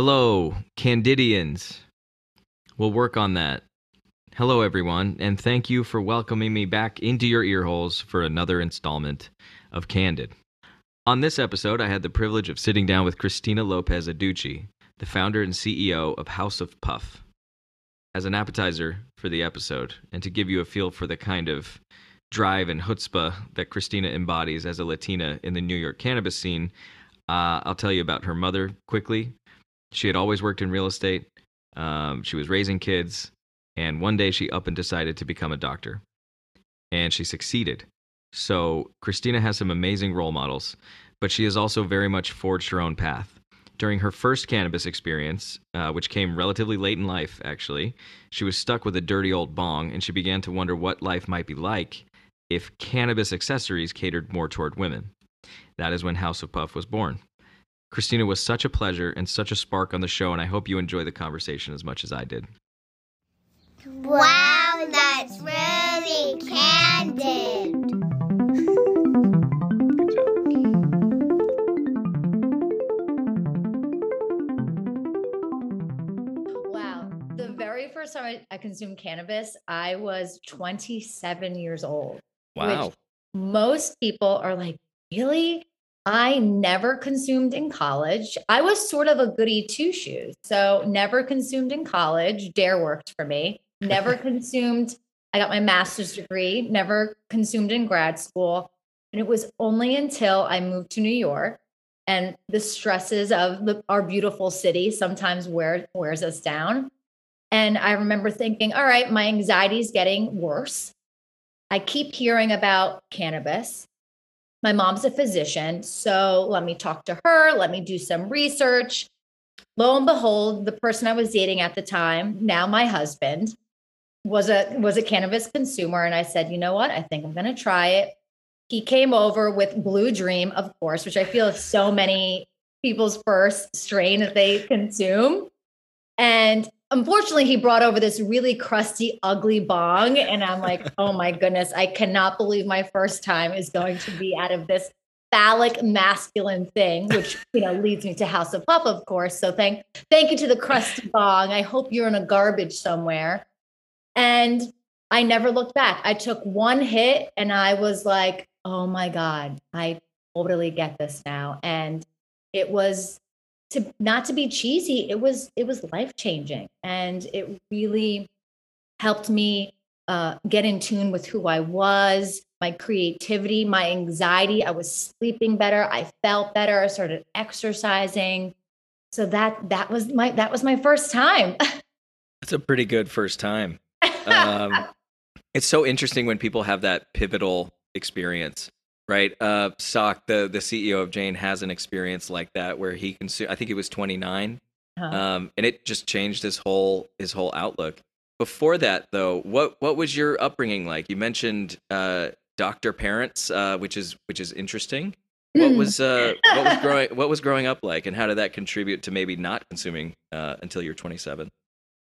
Hello, Canndidians. We'll work on that. Hello, everyone, and thank you for welcoming me back into your earholes for another installment of Canndid. On this episode, I had the privilege of sitting down with Kristina Lopez Adduci, the founder and CEO of House of Puff. As an appetizer for the episode, and to give you a feel for the kind of drive and chutzpah that Christina embodies as a Latina in the New York cannabis scene, uh, I'll tell you about her mother quickly. She had always worked in real estate. Um, she was raising kids, and one day she up and decided to become a doctor. And she succeeded. So Kristina has some amazing role models, but she has also very much forged her own path. During her first cannabis experience, uh, which came relatively late in life, actually, she was stuck with a dirty old bong and she began to wonder what life might be like if cannabis accessories catered more toward women. That is when House of Puff was born. Kristina was such a pleasure and such a spark on the show, and I hope you enjoy the conversation as much as I did. Wow, that's really candid. Wow. The very first time I, I consumed cannabis, I was 27 years old. Wow. Which most people are like, really? I never consumed in college. I was sort of a goody two shoes. So, never consumed in college. Dare worked for me. Never consumed. I got my master's degree, never consumed in grad school. And it was only until I moved to New York and the stresses of the, our beautiful city sometimes wear, wears us down. And I remember thinking, all right, my anxiety is getting worse. I keep hearing about cannabis. My mom's a physician, so let me talk to her, let me do some research. Lo and behold, the person I was dating at the time, now my husband, was a was a cannabis consumer and I said, "You know what? I think I'm going to try it." He came over with Blue Dream, of course, which I feel is so many people's first strain that they consume. And unfortunately, he brought over this really crusty, ugly bong. And I'm like, oh my goodness, I cannot believe my first time is going to be out of this phallic masculine thing, which you know leads me to House of Puff, of course. So thank thank you to the crusty bong. I hope you're in a garbage somewhere. And I never looked back. I took one hit and I was like, oh my God, I totally get this now. And it was to not to be cheesy, it was it was life changing. And it really helped me uh, get in tune with who I was, my creativity, my anxiety. I was sleeping better. I felt better. I started exercising. So that that was my that was my first time. That's a pretty good first time. Um, it's so interesting when people have that pivotal experience, right? Uh, Sock, the the CEO of Jane, has an experience like that where he can. I think he was 29, Uh-huh. um, and it just changed his whole his whole outlook. Before that, though, what what was your upbringing like? You mentioned uh, doctor parents, uh, which is which is interesting. What was uh, what was growing what was growing up like, and how did that contribute to maybe not consuming uh, until you're 27?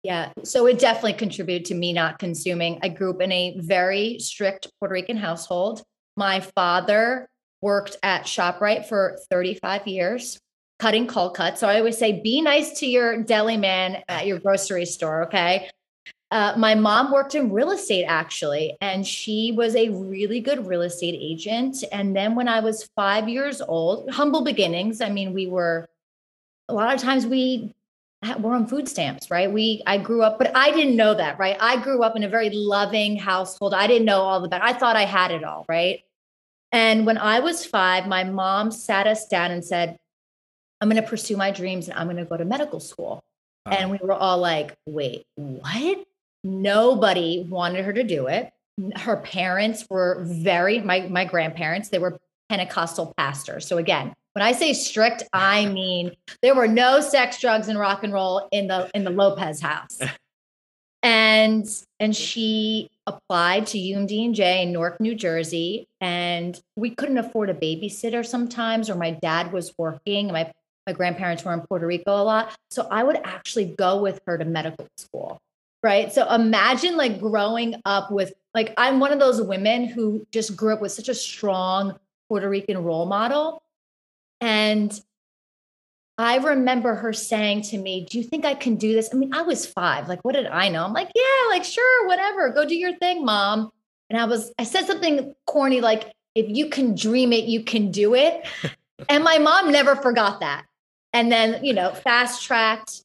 Yeah. So it definitely contributed to me not consuming. I grew up in a very strict Puerto Rican household. My father worked at ShopRite for 35 years, cutting cold cuts. So I always say, be nice to your deli man at your grocery store. Okay. Uh, my mom worked in real estate actually, and she was a really good real estate agent. And then when I was five years old, humble beginnings. I mean, we were a lot of times we were on food stamps, right? We I grew up, but I didn't know that, right? I grew up in a very loving household. I didn't know all the I thought I had it all, right? And when I was five, my mom sat us down and said, I'm going to pursue my dreams and I'm going to go to medical school. And we were all like, wait, what? Nobody wanted her to do it. Her parents were very, my, my grandparents, they were Pentecostal pastors. So again, when I say strict, I mean there were no sex, drugs, and rock and roll in the in the Lopez house. And and she applied to UMDNJ in Newark, New Jersey, and we couldn't afford a babysitter sometimes, or my dad was working. My my grandparents were in Puerto Rico a lot, so I would actually go with her to medical school. Right. So imagine like growing up with like I'm one of those women who just grew up with such a strong Puerto Rican role model. And I remember her saying to me, Do you think I can do this? I mean, I was five. Like, what did I know? I'm like, Yeah, like, sure, whatever. Go do your thing, mom. And I was, I said something corny like, If you can dream it, you can do it. and my mom never forgot that. And then, you know, fast tracked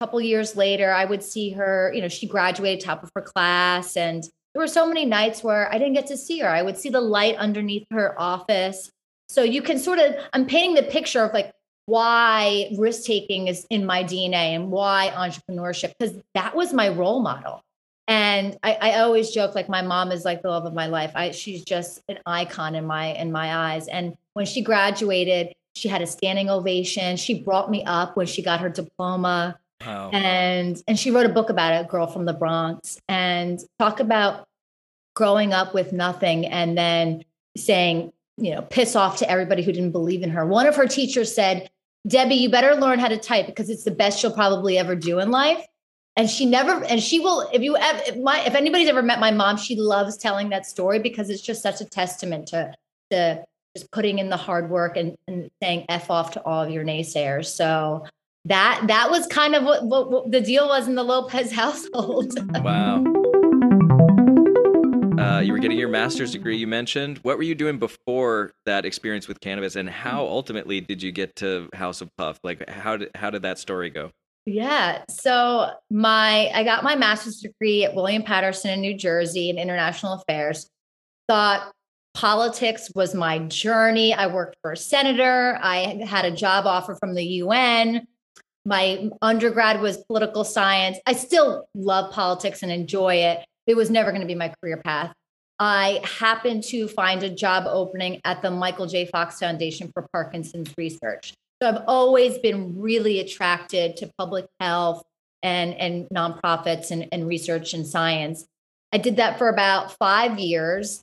a couple years later, I would see her, you know, she graduated top of her class. And there were so many nights where I didn't get to see her. I would see the light underneath her office. So you can sort of, I'm painting the picture of like why risk taking is in my DNA and why entrepreneurship, because that was my role model. And I, I, always joke like my mom is like the love of my life. I, she's just an icon in my in my eyes. And when she graduated, she had a standing ovation. She brought me up when she got her diploma. Wow. And and she wrote a book about it, Girl from the Bronx, and talk about growing up with nothing and then saying, you know, piss off to everybody who didn't believe in her. One of her teachers said, Debbie, you better learn how to type because it's the best she'll probably ever do in life. And she never, and she will, if you, if my, if anybody's ever met my mom, she loves telling that story because it's just such a testament to, to just putting in the hard work and, and saying F off to all of your naysayers. So that, that was kind of what, what, what the deal was in the Lopez household. Wow. You were getting your master's degree, you mentioned. What were you doing before that experience with cannabis, and how ultimately did you get to House of Puff? Like, how did how did that story go? Yeah, so my I got my master's degree at William Paterson in New Jersey in international affairs. Thought politics was my journey. I worked for a senator. I had a job offer from the UN. My undergrad was political science. I still love politics and enjoy it it was never going to be my career path. I happened to find a job opening at the Michael J. Fox Foundation for Parkinson's Research. So I've always been really attracted to public health and, and nonprofits and, and research and science. I did that for about five years,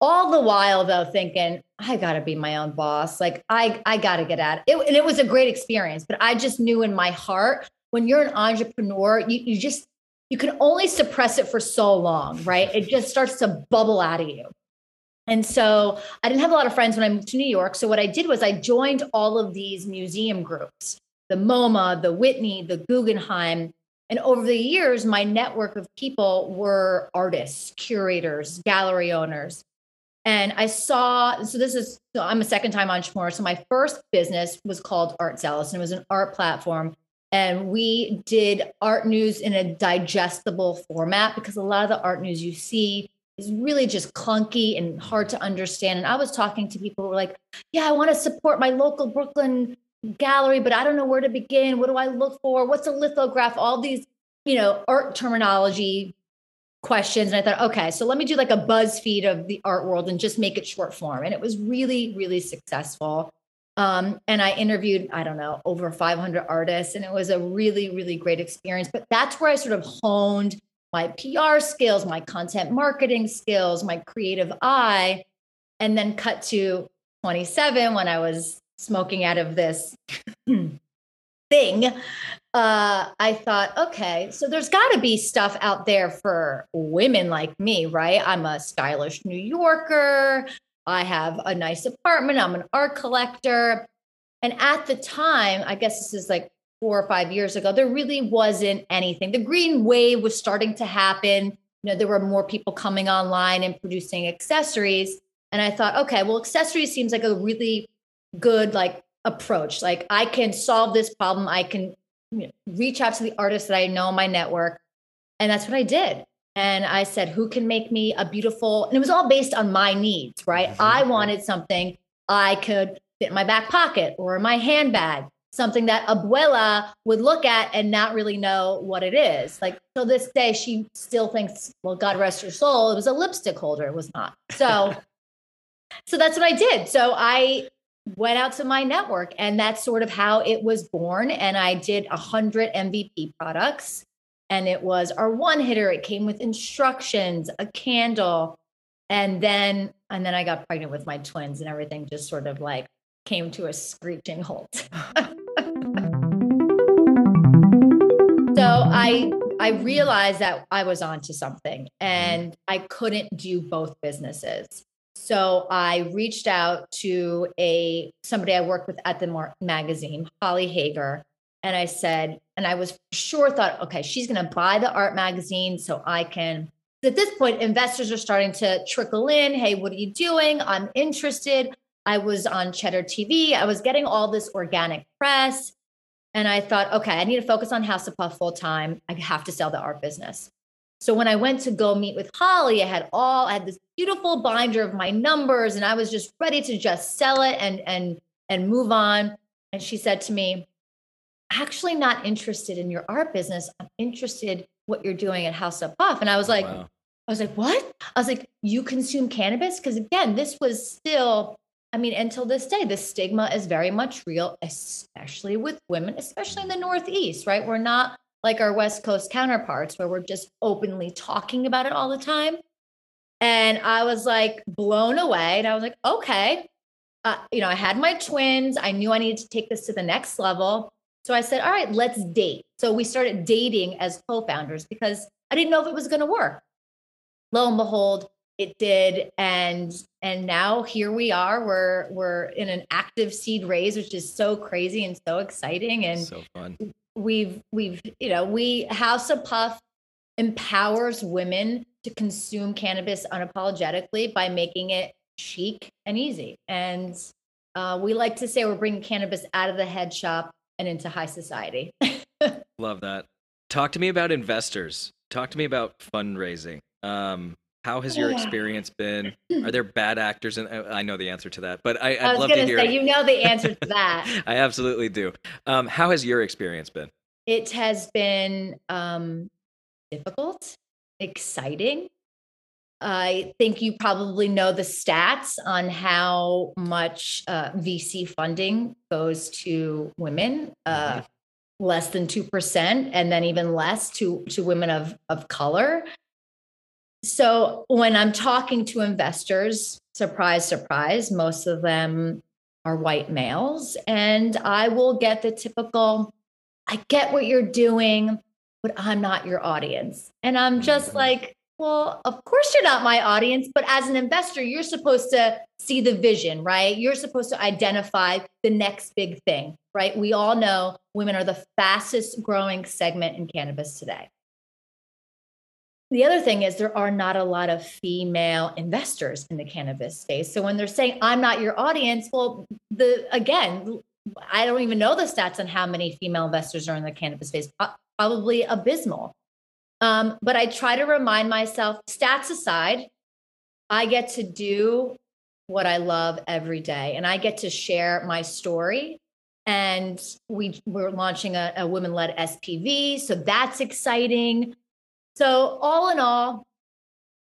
all the while though thinking, I gotta be my own boss. Like I, I gotta get at it. it. And it was a great experience, but I just knew in my heart, when you're an entrepreneur, you, you just you can only suppress it for so long, right? It just starts to bubble out of you. And so I didn't have a lot of friends when I moved to New York. So what I did was I joined all of these museum groups the MoMA, the Whitney, the Guggenheim. And over the years, my network of people were artists, curators, gallery owners. And I saw, so this is, so I'm a second time entrepreneur. So my first business was called Art Zealous, and it was an art platform and we did art news in a digestible format because a lot of the art news you see is really just clunky and hard to understand. And I was talking to people who were like, yeah, I want to support my local Brooklyn gallery, but I don't know where to begin. What do I look for? What's a lithograph? All these, you know, art terminology questions. And I thought, okay, so let me do like a BuzzFeed of the art world and just make it short form. And it was really, really successful. Um, and I interviewed, I don't know, over 500 artists, and it was a really, really great experience. But that's where I sort of honed my PR skills, my content marketing skills, my creative eye, and then cut to 27 when I was smoking out of this thing. Uh, I thought, okay, so there's got to be stuff out there for women like me, right? I'm a stylish New Yorker. I have a nice apartment. I'm an art collector. And at the time, I guess this is like four or five years ago, there really wasn't anything. The green wave was starting to happen. You know, there were more people coming online and producing accessories. And I thought, okay, well, accessories seems like a really good like approach. Like I can solve this problem. I can you know, reach out to the artists that I know in my network. And that's what I did and I said, who can make me a beautiful, and it was all based on my needs, right? Mm-hmm. I wanted something I could fit in my back pocket or my handbag, something that Abuela would look at and not really know what it is. Like till this day, she still thinks, well, God rest her soul, it was a lipstick holder. It was not. So, so that's what I did. So I went out to my network and that's sort of how it was born. And I did a hundred MVP products and it was our one hitter. It came with instructions, a candle, and then and then I got pregnant with my twins, and everything just sort of like came to a screeching halt. so I I realized that I was onto something, mm-hmm. and I couldn't do both businesses. So I reached out to a somebody I worked with at the magazine, Holly Hager, and I said, and I was sure thought, okay, she's going to buy the art magazine so I can. At this point, investors are starting to trickle in. Hey, what are you doing? I'm interested. I was on Cheddar TV. I was getting all this organic press. And I thought, okay, I need to focus on House of Puff full time. I have to sell the art business. So when I went to go meet with Holly, I had all I had this beautiful binder of my numbers and I was just ready to just sell it and and and move on. And she said to me, actually not interested in your art business. I'm interested what you're doing at House of Puff. And I was like, wow. I was like, what? I was like, you consume cannabis? Because again, this was still, I mean, until this day, the stigma is very much real, especially with women, especially in the Northeast, right? We're not like our West Coast counterparts where we're just openly talking about it all the time. And I was like blown away. And I was like, okay. Uh, you know, I had my twins. I knew I needed to take this to the next level. So I said, all right, let's date. So we started dating as co founders because I didn't know if it was going to work. Lo and behold, it did and and now here we are we're we're in an active seed raise which is so crazy and so exciting and so fun we've we've you know we House of Puff empowers women to consume cannabis unapologetically by making it chic and easy. And uh, we like to say we're bringing cannabis out of the head shop and into high society. Love that. Talk to me about investors. Talk to me about fundraising. Um, how has your experience been? Are there bad actors? And I know the answer to that, but I, would love to hear. Say, you know the answer to that. I absolutely do. Um, how has your experience been? It has been um, difficult, exciting. I think you probably know the stats on how much uh, VC funding goes to women. Uh, mm-hmm. Less than two percent, and then even less to to women of of color. So when I'm talking to investors, surprise, surprise, most of them are white males. And I will get the typical, I get what you're doing, but I'm not your audience. And I'm just mm-hmm. like, well, of course you're not my audience, but as an investor, you're supposed to see the vision, right? You're supposed to identify the next big thing, right? We all know women are the fastest growing segment in cannabis today the other thing is there are not a lot of female investors in the cannabis space. So when they're saying I'm not your audience, well, the again, I don't even know the stats on how many female investors are in the cannabis space. Probably abysmal. Um, but I try to remind myself, stats aside, I get to do what I love every day, and I get to share my story. And we we're launching a, a women-led SPV, so that's exciting. So all in all,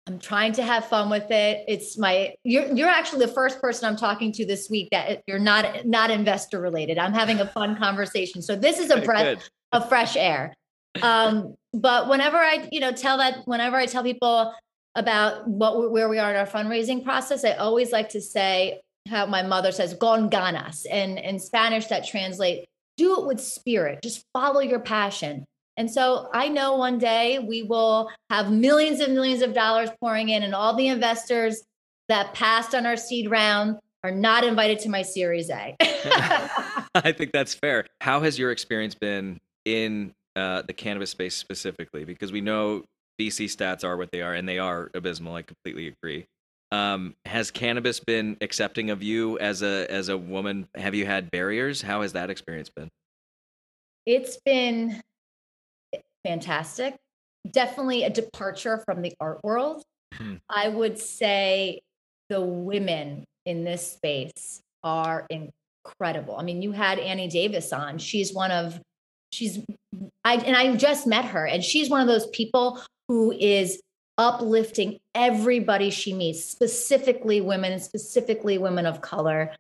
I'm trying to have fun with it. It's my you're you're actually the first person I'm talking to this week that you're not not investor related. I'm having a fun conversation. So this is a breath of fresh air. Um, but whenever I, you know, tell that whenever I tell people about what where we are in our fundraising process, I always like to say how my mother says "con ganas," and in Spanish that translate do it with spirit. Just follow your passion. And so I know one day we will have millions and millions of dollars pouring in, and all the investors that passed on our seed round are not invited to my Series A. I think that's fair. How has your experience been in uh, the cannabis space specifically? Because we know VC stats are what they are, and they are abysmal. I completely agree. Um, has cannabis been accepting of you as a as a woman? Have you had barriers? How has that experience been? It's been fantastic. Definitely a departure from the art world. Hmm. I would say the women in this space are incredible. I mean, you had Annie Davis on. She's one of she's I and I just met her and she's one of those people who is uplifting everybody she meets, specifically women, specifically women of color.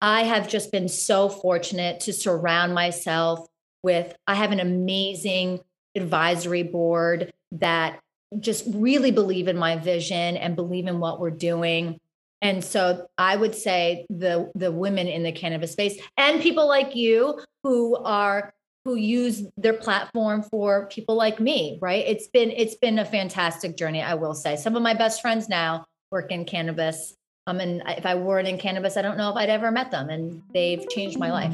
I have just been so fortunate to surround myself with I have an amazing advisory board that just really believe in my vision and believe in what we're doing. And so I would say the the women in the cannabis space and people like you who are who use their platform for people like me, right? It's been it's been a fantastic journey, I will say. Some of my best friends now work in cannabis Um, and if I weren't in cannabis, I don't know if I'd ever met them, and they've changed my life.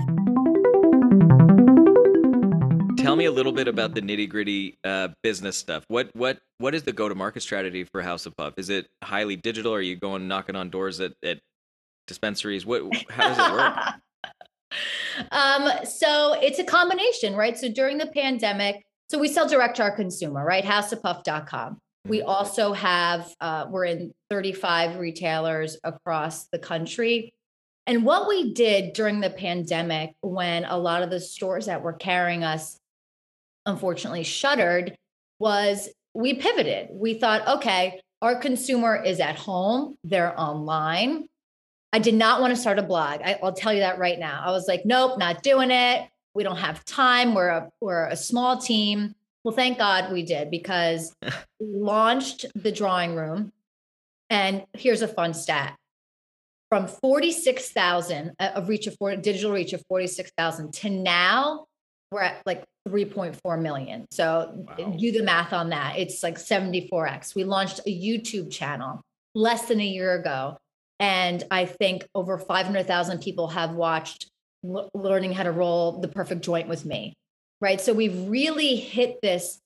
Tell me a little bit about the nitty gritty uh, business stuff. What what what is the go to market strategy for House of Puff? Is it highly digital? Are you going knocking on doors at, at dispensaries? What how does it work? um, so it's a combination, right? So during the pandemic, so we sell direct to our consumer, right? Houseofpuff.com. We mm-hmm. also have, uh, we're in 35 retailers across the country. And what we did during the pandemic, when a lot of the stores that were carrying us unfortunately shuttered, was we pivoted. We thought, okay, our consumer is at home, they're online. I did not want to start a blog. I, will tell you that right now. I was like, nope, not doing it. We don't have time. We're a, we're a small team. Well, thank God we did because we launched the drawing room. And here's a fun stat from 46,000 uh, of reach of four, digital reach of 46,000 to now we're at like 3.4 million. So wow. do the math on that. It's like 74x. We launched a YouTube channel less than a year ago. And I think over 500,000 people have watched l- learning how to roll the perfect joint with me right? So we've really hit this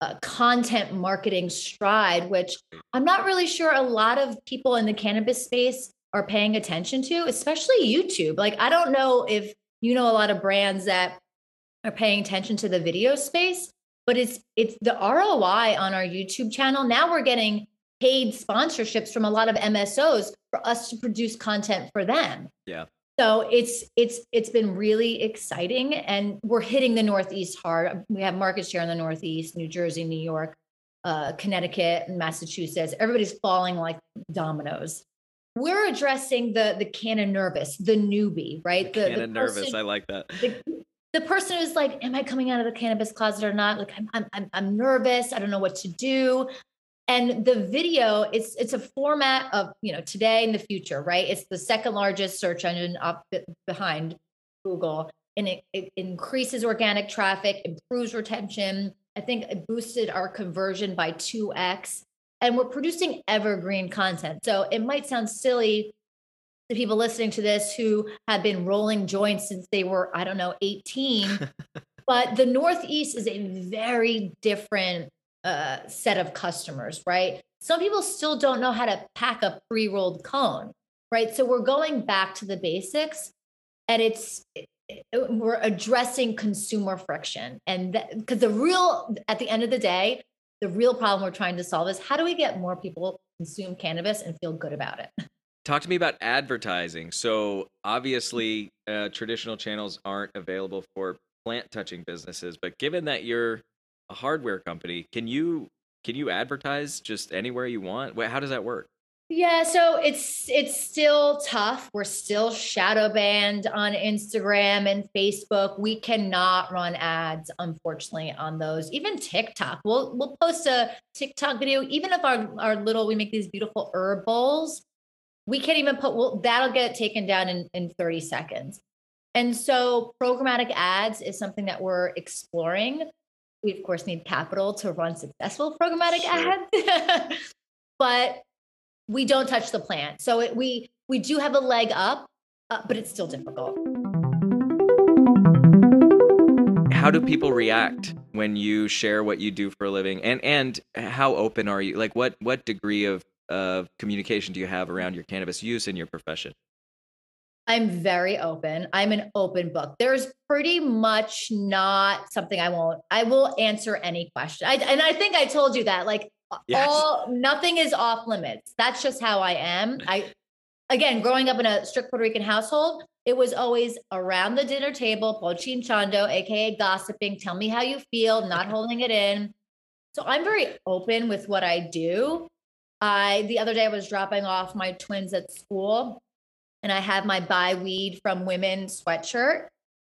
uh, content marketing stride, which I'm not really sure a lot of people in the cannabis space are paying attention to, especially YouTube. Like, I don't know if you know a lot of brands that are paying attention to the video space, but it's it's the ROI on our YouTube channel. Now we're getting paid sponsorships from a lot of MSOs for us to produce content for them. Yeah. So it's it's it's been really exciting, and we're hitting the Northeast hard. We have market share in the Northeast, New Jersey, New York, uh, Connecticut, and Massachusetts. Everybody's falling like dominoes. We're addressing the the canna nervous, the newbie, right? The, the nervous. I like that. The, the person who's like, "Am I coming out of the cannabis closet or not?" Like, I'm I'm I'm nervous. I don't know what to do and the video it's it's a format of you know today and the future right? It's the second largest search engine up behind google and it, it increases organic traffic improves retention i think it boosted our conversion by 2x and we're producing evergreen content. So it might sound silly to people listening to this who have been rolling joints since they were i don't know 18 but the northeast is a very different uh, set of customers, right? Some people still don't know how to pack a pre rolled cone, right? So we're going back to the basics and it's, we're addressing consumer friction. And because the real, at the end of the day, the real problem we're trying to solve is how do we get more people consume cannabis and feel good about it? Talk to me about advertising. So obviously, uh, traditional channels aren't available for plant touching businesses, but given that you're a hardware company, can you can you advertise just anywhere you want? How does that work? Yeah, so it's it's still tough. We're still shadow banned on Instagram and Facebook. We cannot run ads, unfortunately, on those. Even TikTok. We'll we'll post a TikTok video. Even if our our little we make these beautiful herb bowls, we can't even put. Well, that'll get taken down in in thirty seconds. And so programmatic ads is something that we're exploring we of course need capital to run successful programmatic sure. ads but we don't touch the plant so it, we we do have a leg up uh, but it's still difficult. How do people react when you share what you do for a living? And and how open are you? Like what what degree of of communication do you have around your cannabis use in your profession I'm very open. I'm an open book. There's pretty much not something I won't. I will answer any question. I, and I think I told you that. Like yes. all, nothing is off limits. That's just how I am. I, again, growing up in a strict Puerto Rican household, it was always around the dinner table, bochinchando, aka gossiping. Tell me how you feel, not holding it in. So I'm very open with what I do. I the other day I was dropping off my twins at school and I have my buy weed from women sweatshirt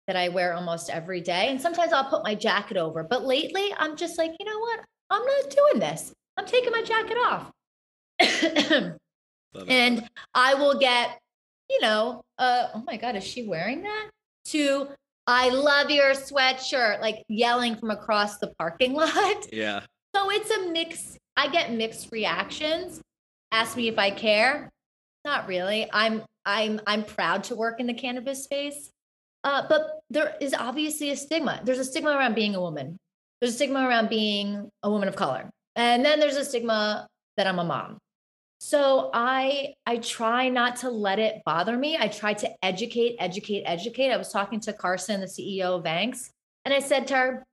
that I wear almost every day. And sometimes I'll put my jacket over. But lately, I'm just like, you know what? I'm not doing this. I'm taking my jacket off. and I will get, you know, uh, oh my God, is she wearing that? To I love your sweatshirt, like yelling from across the parking lot. Yeah. So it's a mix. I get mixed reactions. Ask me if I care. not really. I'm I'm I'm proud to work in the cannabis space. Uh, but there is obviously a stigma. There's a stigma around being a woman. There's a stigma around being a woman of color. And then there's a stigma that I'm a mom. So I I try not to let it bother me. I try to educate, educate, educate. I was talking to Karson, the CEO of Vangst, and I said to her,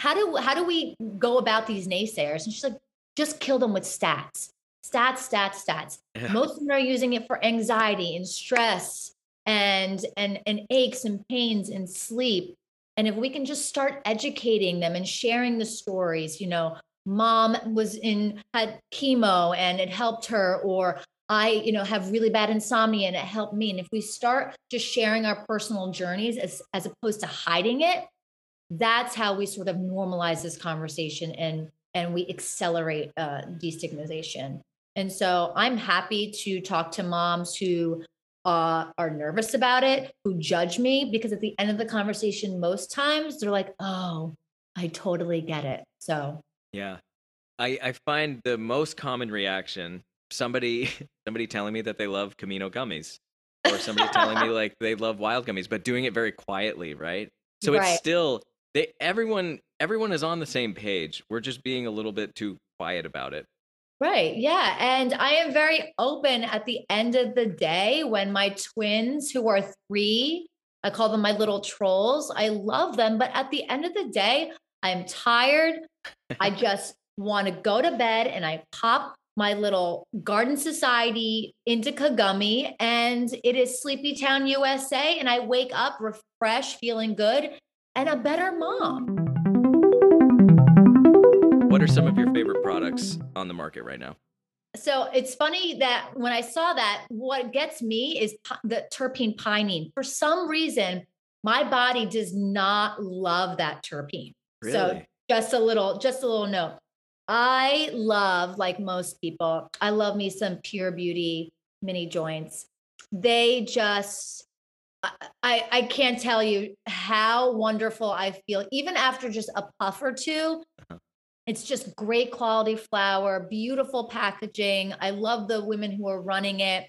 "How do how do we go about these naysayers?" And she's like, "Just kill them with stats, stats, stats, stats. Yeah. Most of them are using it for anxiety and stress and and and aches and pains and sleep. And if we can just start educating them and sharing the stories, you know, mom was in had chemo and it helped her or i you know have really bad insomnia and it helped me and if we start just sharing our personal journeys as as opposed to hiding it that's how we sort of normalize this conversation and and we accelerate uh, destigmatization and so i'm happy to talk to moms who uh, are nervous about it who judge me because at the end of the conversation most times they're like oh i totally get it so Yeah. I, I find the most common reaction somebody somebody telling me that they love Camino gummies. Or somebody telling me like they love Wyld gummies, but doing it very quietly, right? So Right. it's still they everyone everyone is on the same page. We're just being a little bit too quiet about it. Right. Yeah. And I am very open at the end of the day when my twins, who are three, I call them my little trolls. I love them. But at the end of the day, I'm tired. I just want to go to bed and I pop my little garden society into Kagumi and it is Sleepy Town USA. And I wake up refreshed, feeling good, and a better mom. What are some of your favorite products on the market right now? So it's funny that when I saw that, what gets me is the terpene pinene. For some reason, my body does not love that terpene. So just a little, just a little note. I love, like most people, I love me some pure beauty mini joints. They just I, I can't tell you how wonderful I feel, even after just a puff or 2 Uh-huh. It's just great quality flour, beautiful packaging. I love the women who are running it.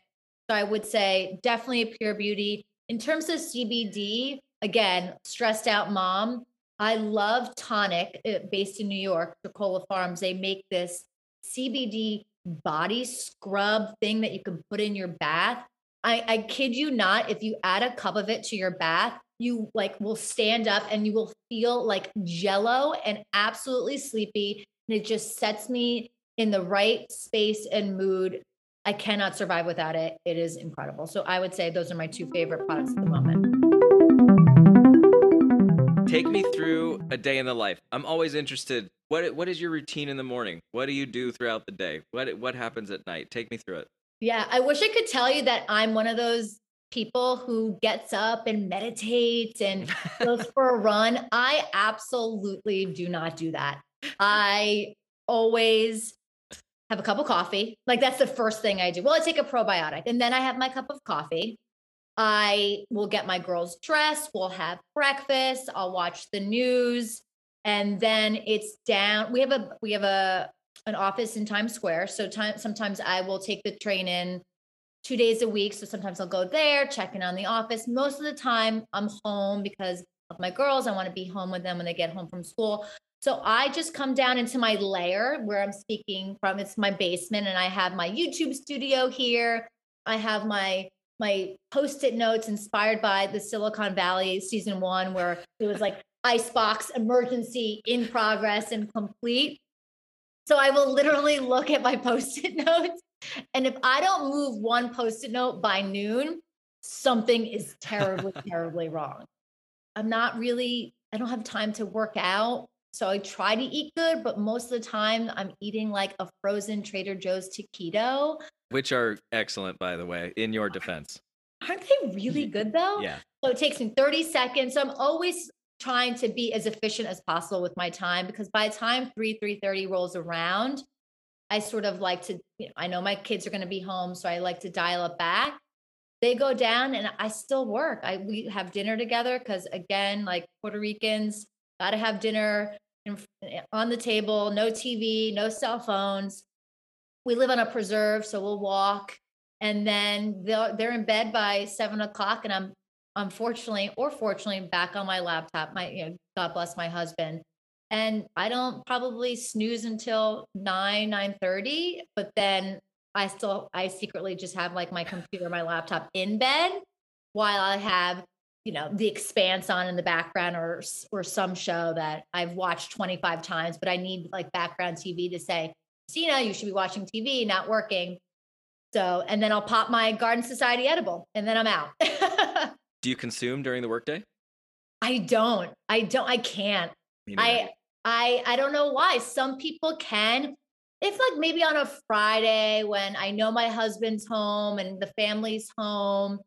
So I would say definitely a pure beauty. In terms of CBD, again, stressed out mom. I love Tonic, uh, based in New York, Coca Farms. They make this CBD body scrub thing that you can put in your bath. I, I kid you not, if you add a cup of it to your bath, you like will stand up and you will feel like jello and absolutely sleepy. And it just sets me in the right space and mood. I cannot survive without it. It is incredible. So I would say those are my two favorite products at the moment. Take me through a day in the life. I'm always interested. What what is your routine in the morning? What do you do throughout the day? What what happens at night? Take me through it. Yeah, I wish I could tell you that I'm one of those people who gets up and meditates and goes for a run. I absolutely do not do that. I always have a cup of coffee. Like that's the first thing I do. Well, I take a probiotic and then I have my cup of coffee. I will get my girls dressed, we'll have breakfast, I'll watch the news, and then it's down. We have a we have a an office in Times Square. So time, sometimes I will take the train in two days a week. So sometimes I'll go there, check in on the office. Most of the time I'm home because of my girls. I want to be home with them when they get home from school. So I just come down into my lair where I'm speaking from. It's my basement, and I have my YouTube studio here. I have my my post-it notes inspired by the Silicon Valley season one, where it was like icebox emergency in progress and complete. So I will literally look at my post-it notes. And if I don't move one post-it note by noon, something is terribly, terribly wrong. I'm not really, I don't have time to work out. So I try to eat good, but most of the time I'm eating like a frozen Trader Joe's taquito. Which are excellent, by the way, in your defense. Aren't they really good though? Yeah. So it takes me 30 seconds. So I'm always trying to be as efficient as possible with my time because by the time 3 3:30 rolls around, I sort of like to you know, I know my kids are going to be home, so I like to dial it back. They go down and I still work. I we have dinner together cuz again, like Puerto Ricans, got to have dinner in, eh, on the table, no TV, no cell phones. We live on a preserve, so we'll walk and then they're they're in bed by seven o'clock, and I'm unfortunately or fortunately back on my laptop. My you know, God bless my husband, and I don't probably snooze until nine nine thirty, but then I still I secretly just have like my computer, my laptop in bed while I have you know the expanse on in the background or or some show that I've watched 25 times but I need like background TV to say Sina you should be watching TV not working. So and then I'll pop my Garden Society edible and then I'm out. Do you consume during the workday? I don't. I don't I can't. I I I don't know why some people can if like maybe on a Friday when I know my husband's home and the family's home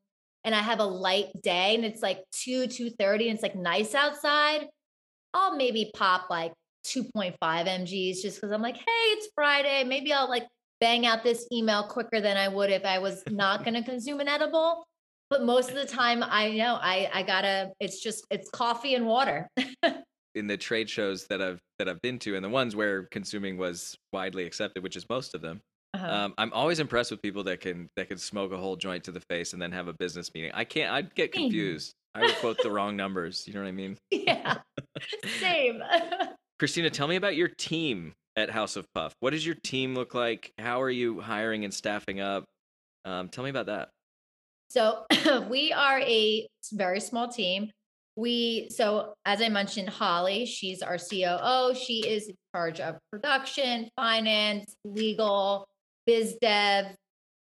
and I have a light day and it's like 2, 2.30 and it's like nice outside, I'll maybe pop like 2.5 mgs just because I'm like, hey, it's Friday. Maybe I'll like bang out this email quicker than I would if I was not going to consume an edible. But most of the time, I know I I gotta. It's just it's coffee and water. in the trade shows that I've that I've been to, and the ones where consuming was widely accepted, which is most of them, uh-huh. Um, I'm always impressed with people that can that can smoke a whole joint to the face and then have a business meeting. I can't. I'd get confused. I would quote the wrong numbers. You know what I mean? Yeah. Same. Kristina, tell me about your team at House of Puff. What does your team look like? How are you hiring and staffing up? Um, tell me about that. So we are a very small team. We so as I mentioned, Holly, she's our COO. She is in charge of production, finance, legal, biz dev.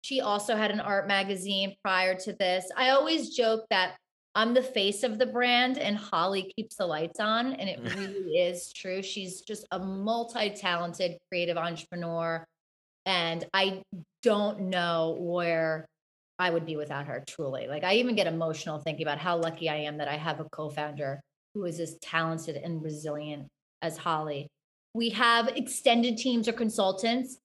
She also had an art magazine prior to this. I always joke that I'm the face of the brand and Holly keeps the lights on. And it really is true. She's just a multi talented creative entrepreneur. And I don't know where I would be without her, truly. Like, I even get emotional thinking about how lucky I am that I have a co founder who is as talented and resilient as Holly. We have extended teams or consultants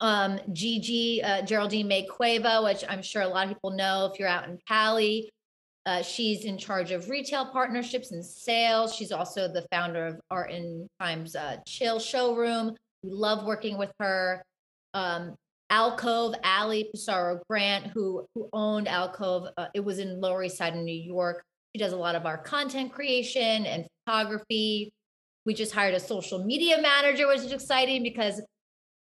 um, Gigi uh, Geraldine May Cueva, which I'm sure a lot of people know if you're out in Cali. Uh, she's in charge of retail partnerships and sales. She's also the founder of Art in Times uh, Chill Showroom. We love working with her. Um, Alcove, Ali Pissarro Grant, who who owned Alcove, uh, it was in Lower East Side in New York. She does a lot of our content creation and photography. We just hired a social media manager, which is exciting because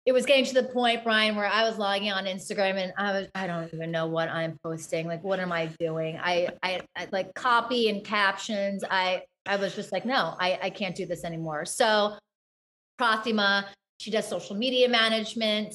it was getting to the point, Brian, where I was logging on Instagram and I was, I don't even know what I'm posting. Like, what am I doing? I, I, I like copy and captions. I, I was just like, no, I, I can't do this anymore. So Pratima, she does social media management.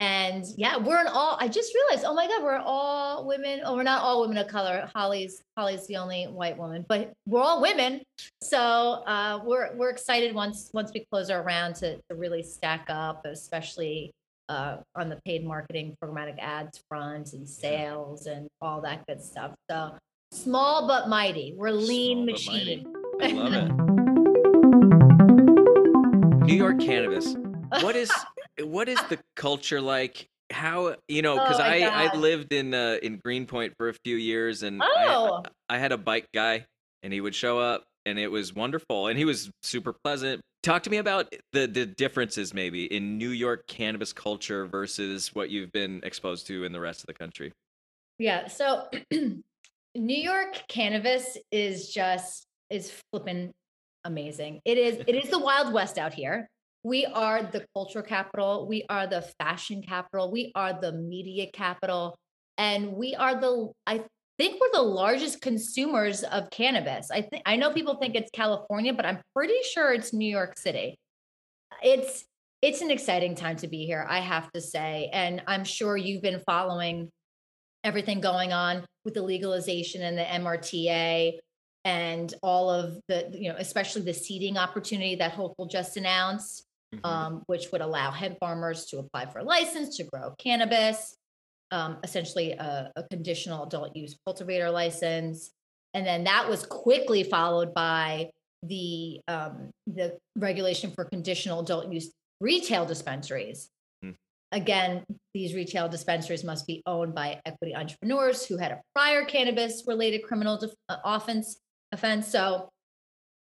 And yeah, we're an all. I just realized, oh my god, we're all women. Oh, we're not all women of color. Holly's Holly's the only white woman, but we're all women. So uh, we're we're excited once once we close our round to, to really stack up, especially uh, on the paid marketing, programmatic ads front, and sales and all that good stuff. So small but mighty. We're lean machine. I love it. New York cannabis. What is what is the culture like? How you know? Because oh I I lived in uh, in Greenpoint for a few years, and oh. I, I had a bike guy, and he would show up, and it was wonderful, and he was super pleasant. Talk to me about the the differences maybe in New York cannabis culture versus what you've been exposed to in the rest of the country. Yeah, so New York cannabis is just is flipping amazing. It is it is the wild west out here we are the culture capital we are the fashion capital we are the media capital and we are the i think we're the largest consumers of cannabis. I think i know people think it's california but i'm pretty sure it's new york city. It's it's an exciting time to be here i have to say and i'm sure you've been following everything going on with the legalization and the mrta and all of the you know especially the seeding opportunity that Hochul just announced mm-hmm. um, which would allow hemp farmers to apply for a license to grow cannabis, um, essentially a, a conditional adult use cultivator license. And then that was quickly followed by the um, the regulation for conditional adult use retail dispensaries. Mm. Again, these retail dispensaries must be owned by equity entrepreneurs who had a prior cannabis related criminal def- uh, offense offense. So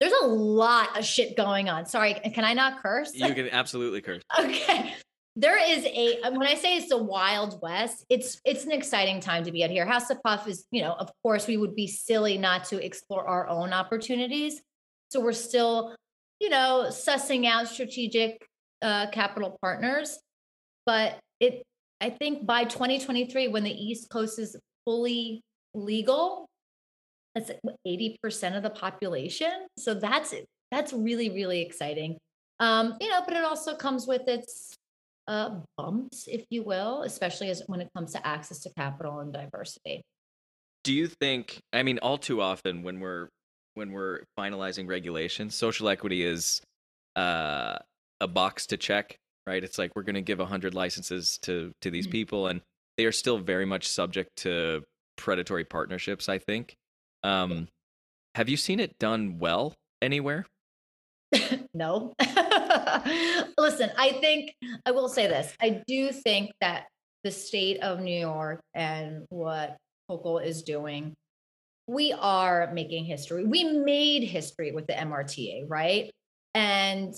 there's a lot of shit going on. Sorry, can I not curse? You can absolutely curse. okay. there is a when I say it's the wild west, it's it's an exciting time to be out here. House of Puff is, you know, of course, we would be silly not to explore our own opportunities. So we're still, you know, sussing out strategic uh, capital partners. But it, I think by 2023, when the East Coast is fully legal, that's 80% of the population. So that's that's really really exciting. Um, you know, but it also comes with its uh, bumps, if you will, especially as when it comes to access to capital and diversity. Do you think? I mean, all too often when we're when we're finalizing regulations, social equity is uh, a box to check, right? It's like we're going to give hundred licenses to to these mm-hmm. people, and they are still very much subject to predatory partnerships. I think. Um, have you seen it done well anywhere? no. Listen, I think I will say this. I do think that the state of New York and what Hochul is doing, we are making history. We made history with the MRTA, right? And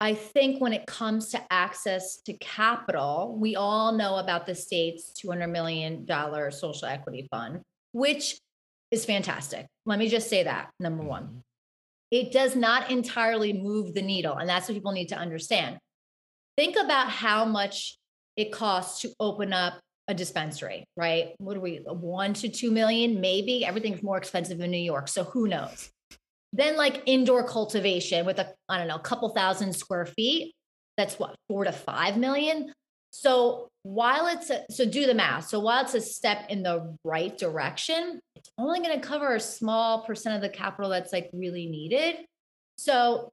I think when it comes to access to capital, we all know about the state's $200 million social equity fund, which is fantastic. Let me just say that, number one. Mm-hmm it does not entirely move the needle. And that's what people need to understand. Think about how much it costs to open up a dispensary, right? What are we, one to two million? Maybe everything's more expensive in New York. So who knows? Then, like indoor cultivation with a, I don't know, a couple thousand square feet, that's what, four to five million. So while it's a, so do the math. So while it's a step in the right direction, it's only going to cover a small percent of the capital that's like really needed. So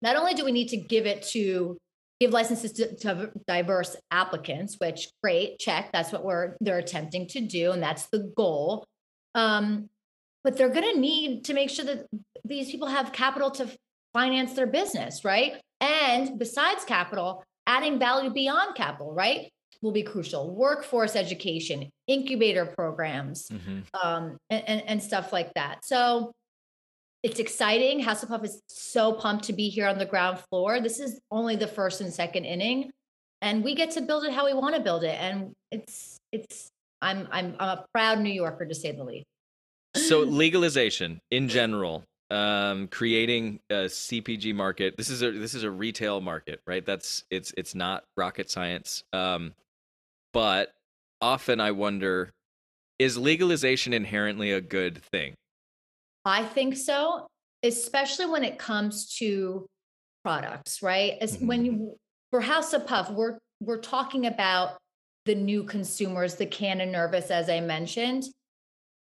not only do we need to give it to give licenses to, to diverse applicants, which great, check. That's what we're they're attempting to do, and that's the goal. Um, but they're going to need to make sure that these people have capital to finance their business, right? And besides capital, adding value beyond capital, right? Will be crucial. Workforce education, incubator programs, mm-hmm. um, and, and, and stuff like that. So it's exciting. House of Puff is so pumped to be here on the ground floor. This is only the first and second inning, and we get to build it how we want to build it. And it's it's I'm I'm I'm a proud New Yorker to say the least. So legalization in general, um, creating a CPG market. This is a this is a retail market, right? That's it's it's not rocket science. Um, but often I wonder, is legalization inherently a good thing? I think so, especially when it comes to products, right? As mm-hmm. when you for House of Puff, we're we're talking about the new consumers, the Canna Nervous, as I mentioned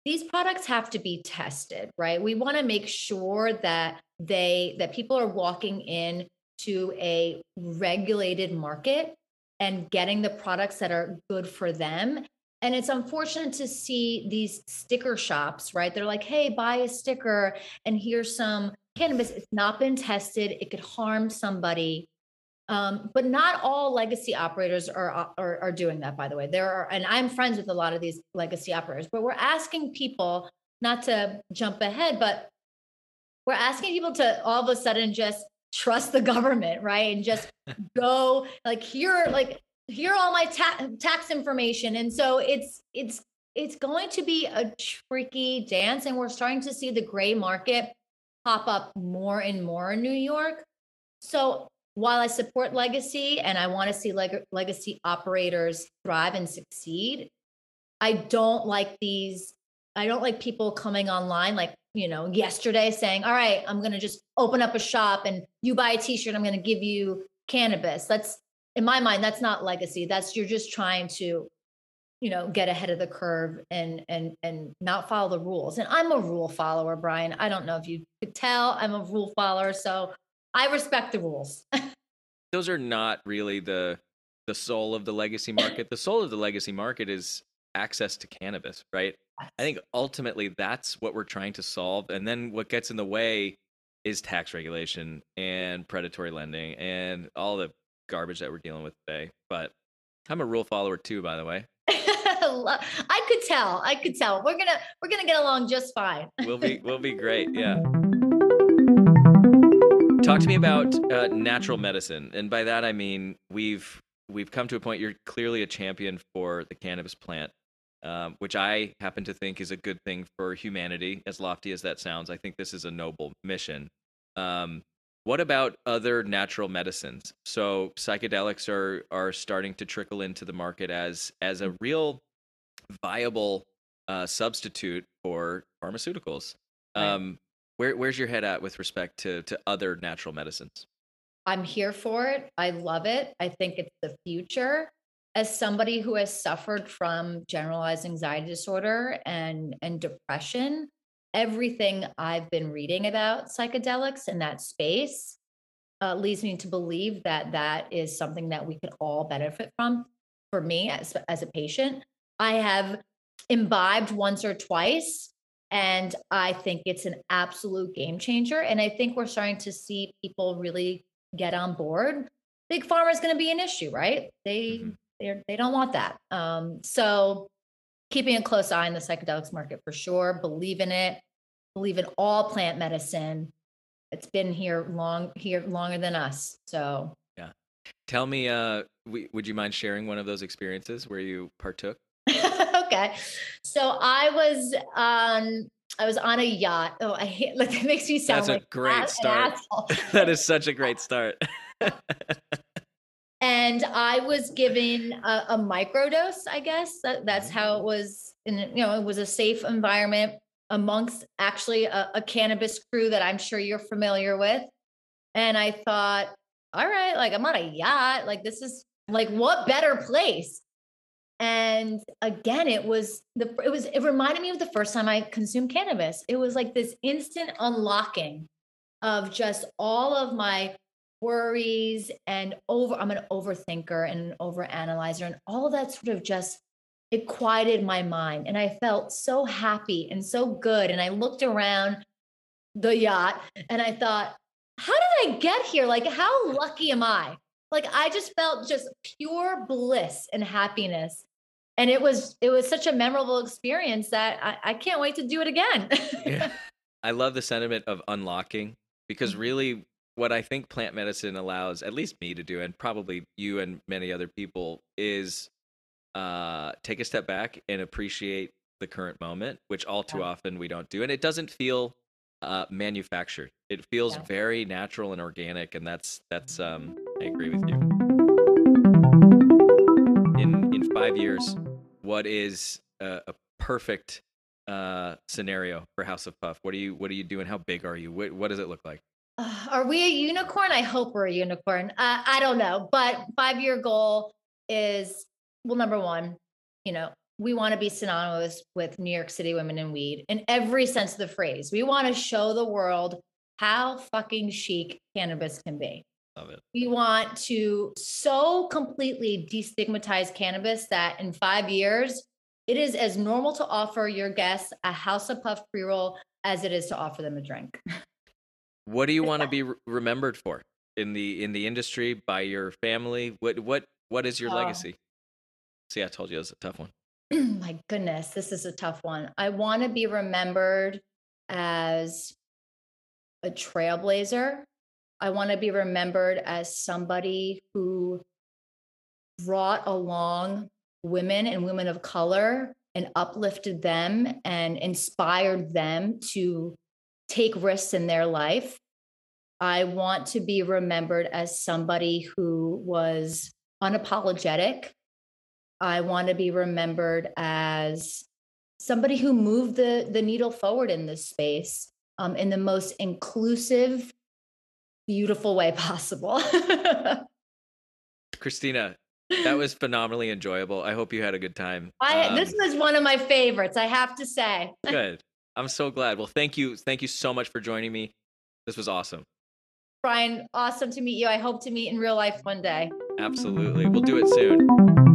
these products have to be tested, right? We want to make sure that they that people are walking in to a regulated market and getting the products that are good for them. And it's unfortunate to see these sticker shops, right? They're like, hey, buy a sticker and here's some cannabis. It's not been tested, it could harm somebody. Um, but not all legacy operators are, are, are doing that. By the way, there are, and I'm friends with a lot of these legacy operators. But we're asking people not to jump ahead, but we're asking people to all of a sudden just trust the government, right? And just go like here, like here all my ta- tax information. And so it's it's it's going to be a tricky dance, and we're starting to see the gray market pop up more and more in New York. So while I support legacy and I want to see leg- legacy operators thrive and succeed, I don't like these. I don't like people coming online like, you know, yesterday saying, all right, I'm going to just open up a shop and you buy a t shirt, I'm going to give you cannabis. That's, in my mind, that's not legacy. That's you're just trying to, you know, get ahead of the curve and and and not follow the rules. And I'm a rule follower, Brian. I don't know if you could tell I'm a rule follower. So I respect the rules. Those are not really the the soul of the legacy market. The soul of the legacy market is access to cannabis, right? I think ultimately that's what we're trying to solve. And then what gets in the way is tax regulation and predatory lending and all the garbage that we're dealing with today. But I'm a rule follower too, by the way. I could tell. I could tell. We're gonna we're gonna get along just fine. we'll be we'll be great. Yeah. Talk to me about uh, natural medicine, and by that I mean we've we've come to a point. You're clearly a champion for the cannabis plant, um, which I happen to think is a good thing for humanity. As lofty as that sounds, I think this is a noble mission. Um, what about other natural medicines? So psychedelics are are starting to trickle into the market as as a real viable uh, substitute for pharmaceuticals. Um, where where's your head at with respect to to other natural medicines? I'm here for it. I love it. I think it's the future. As somebody who has suffered from generalized anxiety disorder and and depression, everything I've been reading about psychedelics in that space uh, leads me to believe that that is something that we could all benefit from. For me, as as a patient, I have imbibed once or twice, and I think it's an absolute game changer. And I think we're starting to see people really get on board. Big pharma is going to be an issue, right? They Mhm. they they don't want that. Um, so keeping a close eye on the psychedelics market for sure. Believe in it. Believe in all plant medicine. It's been here long here longer than us. So yeah, Tell me, uh, would you mind sharing one of those experiences where you partook? okay. So I was um I was on a yacht. Oh, I hate like it makes me sound That's a great an start. asshole. that is such a great start. and I was given a, a microdose. I guess that, that's how it was. In you know, it was a safe environment amongst actually a, a cannabis crew that I'm sure you're familiar with. And I thought, all right, like I'm on a yacht. Like this is like what better place? And again, it was the it was it reminded me of the first time I consumed cannabis. It was like this instant unlocking of just all of my worries and over i'm an overthinker and an overanalyzer and all that sort of just it quieted my mind and i felt so happy and so good and i looked around the yacht and i thought how did i get here like how lucky am i like i just felt just pure bliss and happiness and it was it was such a memorable experience that i, I can't wait to do it again yeah. I love the sentiment of unlocking because Mhm. really what I think plant medicine allows, at least me to do, and probably you and many other people, is uh, take a step back and appreciate the current moment, which all too Yeah. often we don't do. And it doesn't feel uh, manufactured. It feels Yeah. very natural and organic, and that's that's um, I agree with you. In in five years, what is a, a perfect uh, scenario for House of Puff? What are you What are you doing? How big are you? What What does it look like? Uh, are we a unicorn? I hope we're a unicorn. Uh, I don't know, but five year goal is well, number one, you know, we want to be synonymous with New York City women in weed in every sense of the phrase. We want to show the world how fucking chic cannabis can be. Love it. We want to so completely destigmatize cannabis that in five years, it is as normal to offer your guests a House of Puff pre roll as it is to offer them a drink. What do you want to be re- remembered for in the in the industry by your family? What what what is your Oh. legacy? See, I told you it was a tough one. my goodness, this is a tough one. I want to be remembered as a trailblazer. I want to be remembered as somebody who brought along women and women of color and uplifted them and inspired them to take risks in their life. I want to be remembered as somebody who was unapologetic I want to be remembered as somebody who moved the the needle forward in this space um, in the most inclusive, beautiful way possible. Kristina, that was phenomenally enjoyable. I hope you had a good time. I this Um, was one of my favorites, I have to say. good. I'm so glad. Well, thank you, thank you so much for joining me. This was awesome. Brian, awesome to meet you. I hope to meet in real life one day. Absolutely. We'll do it soon.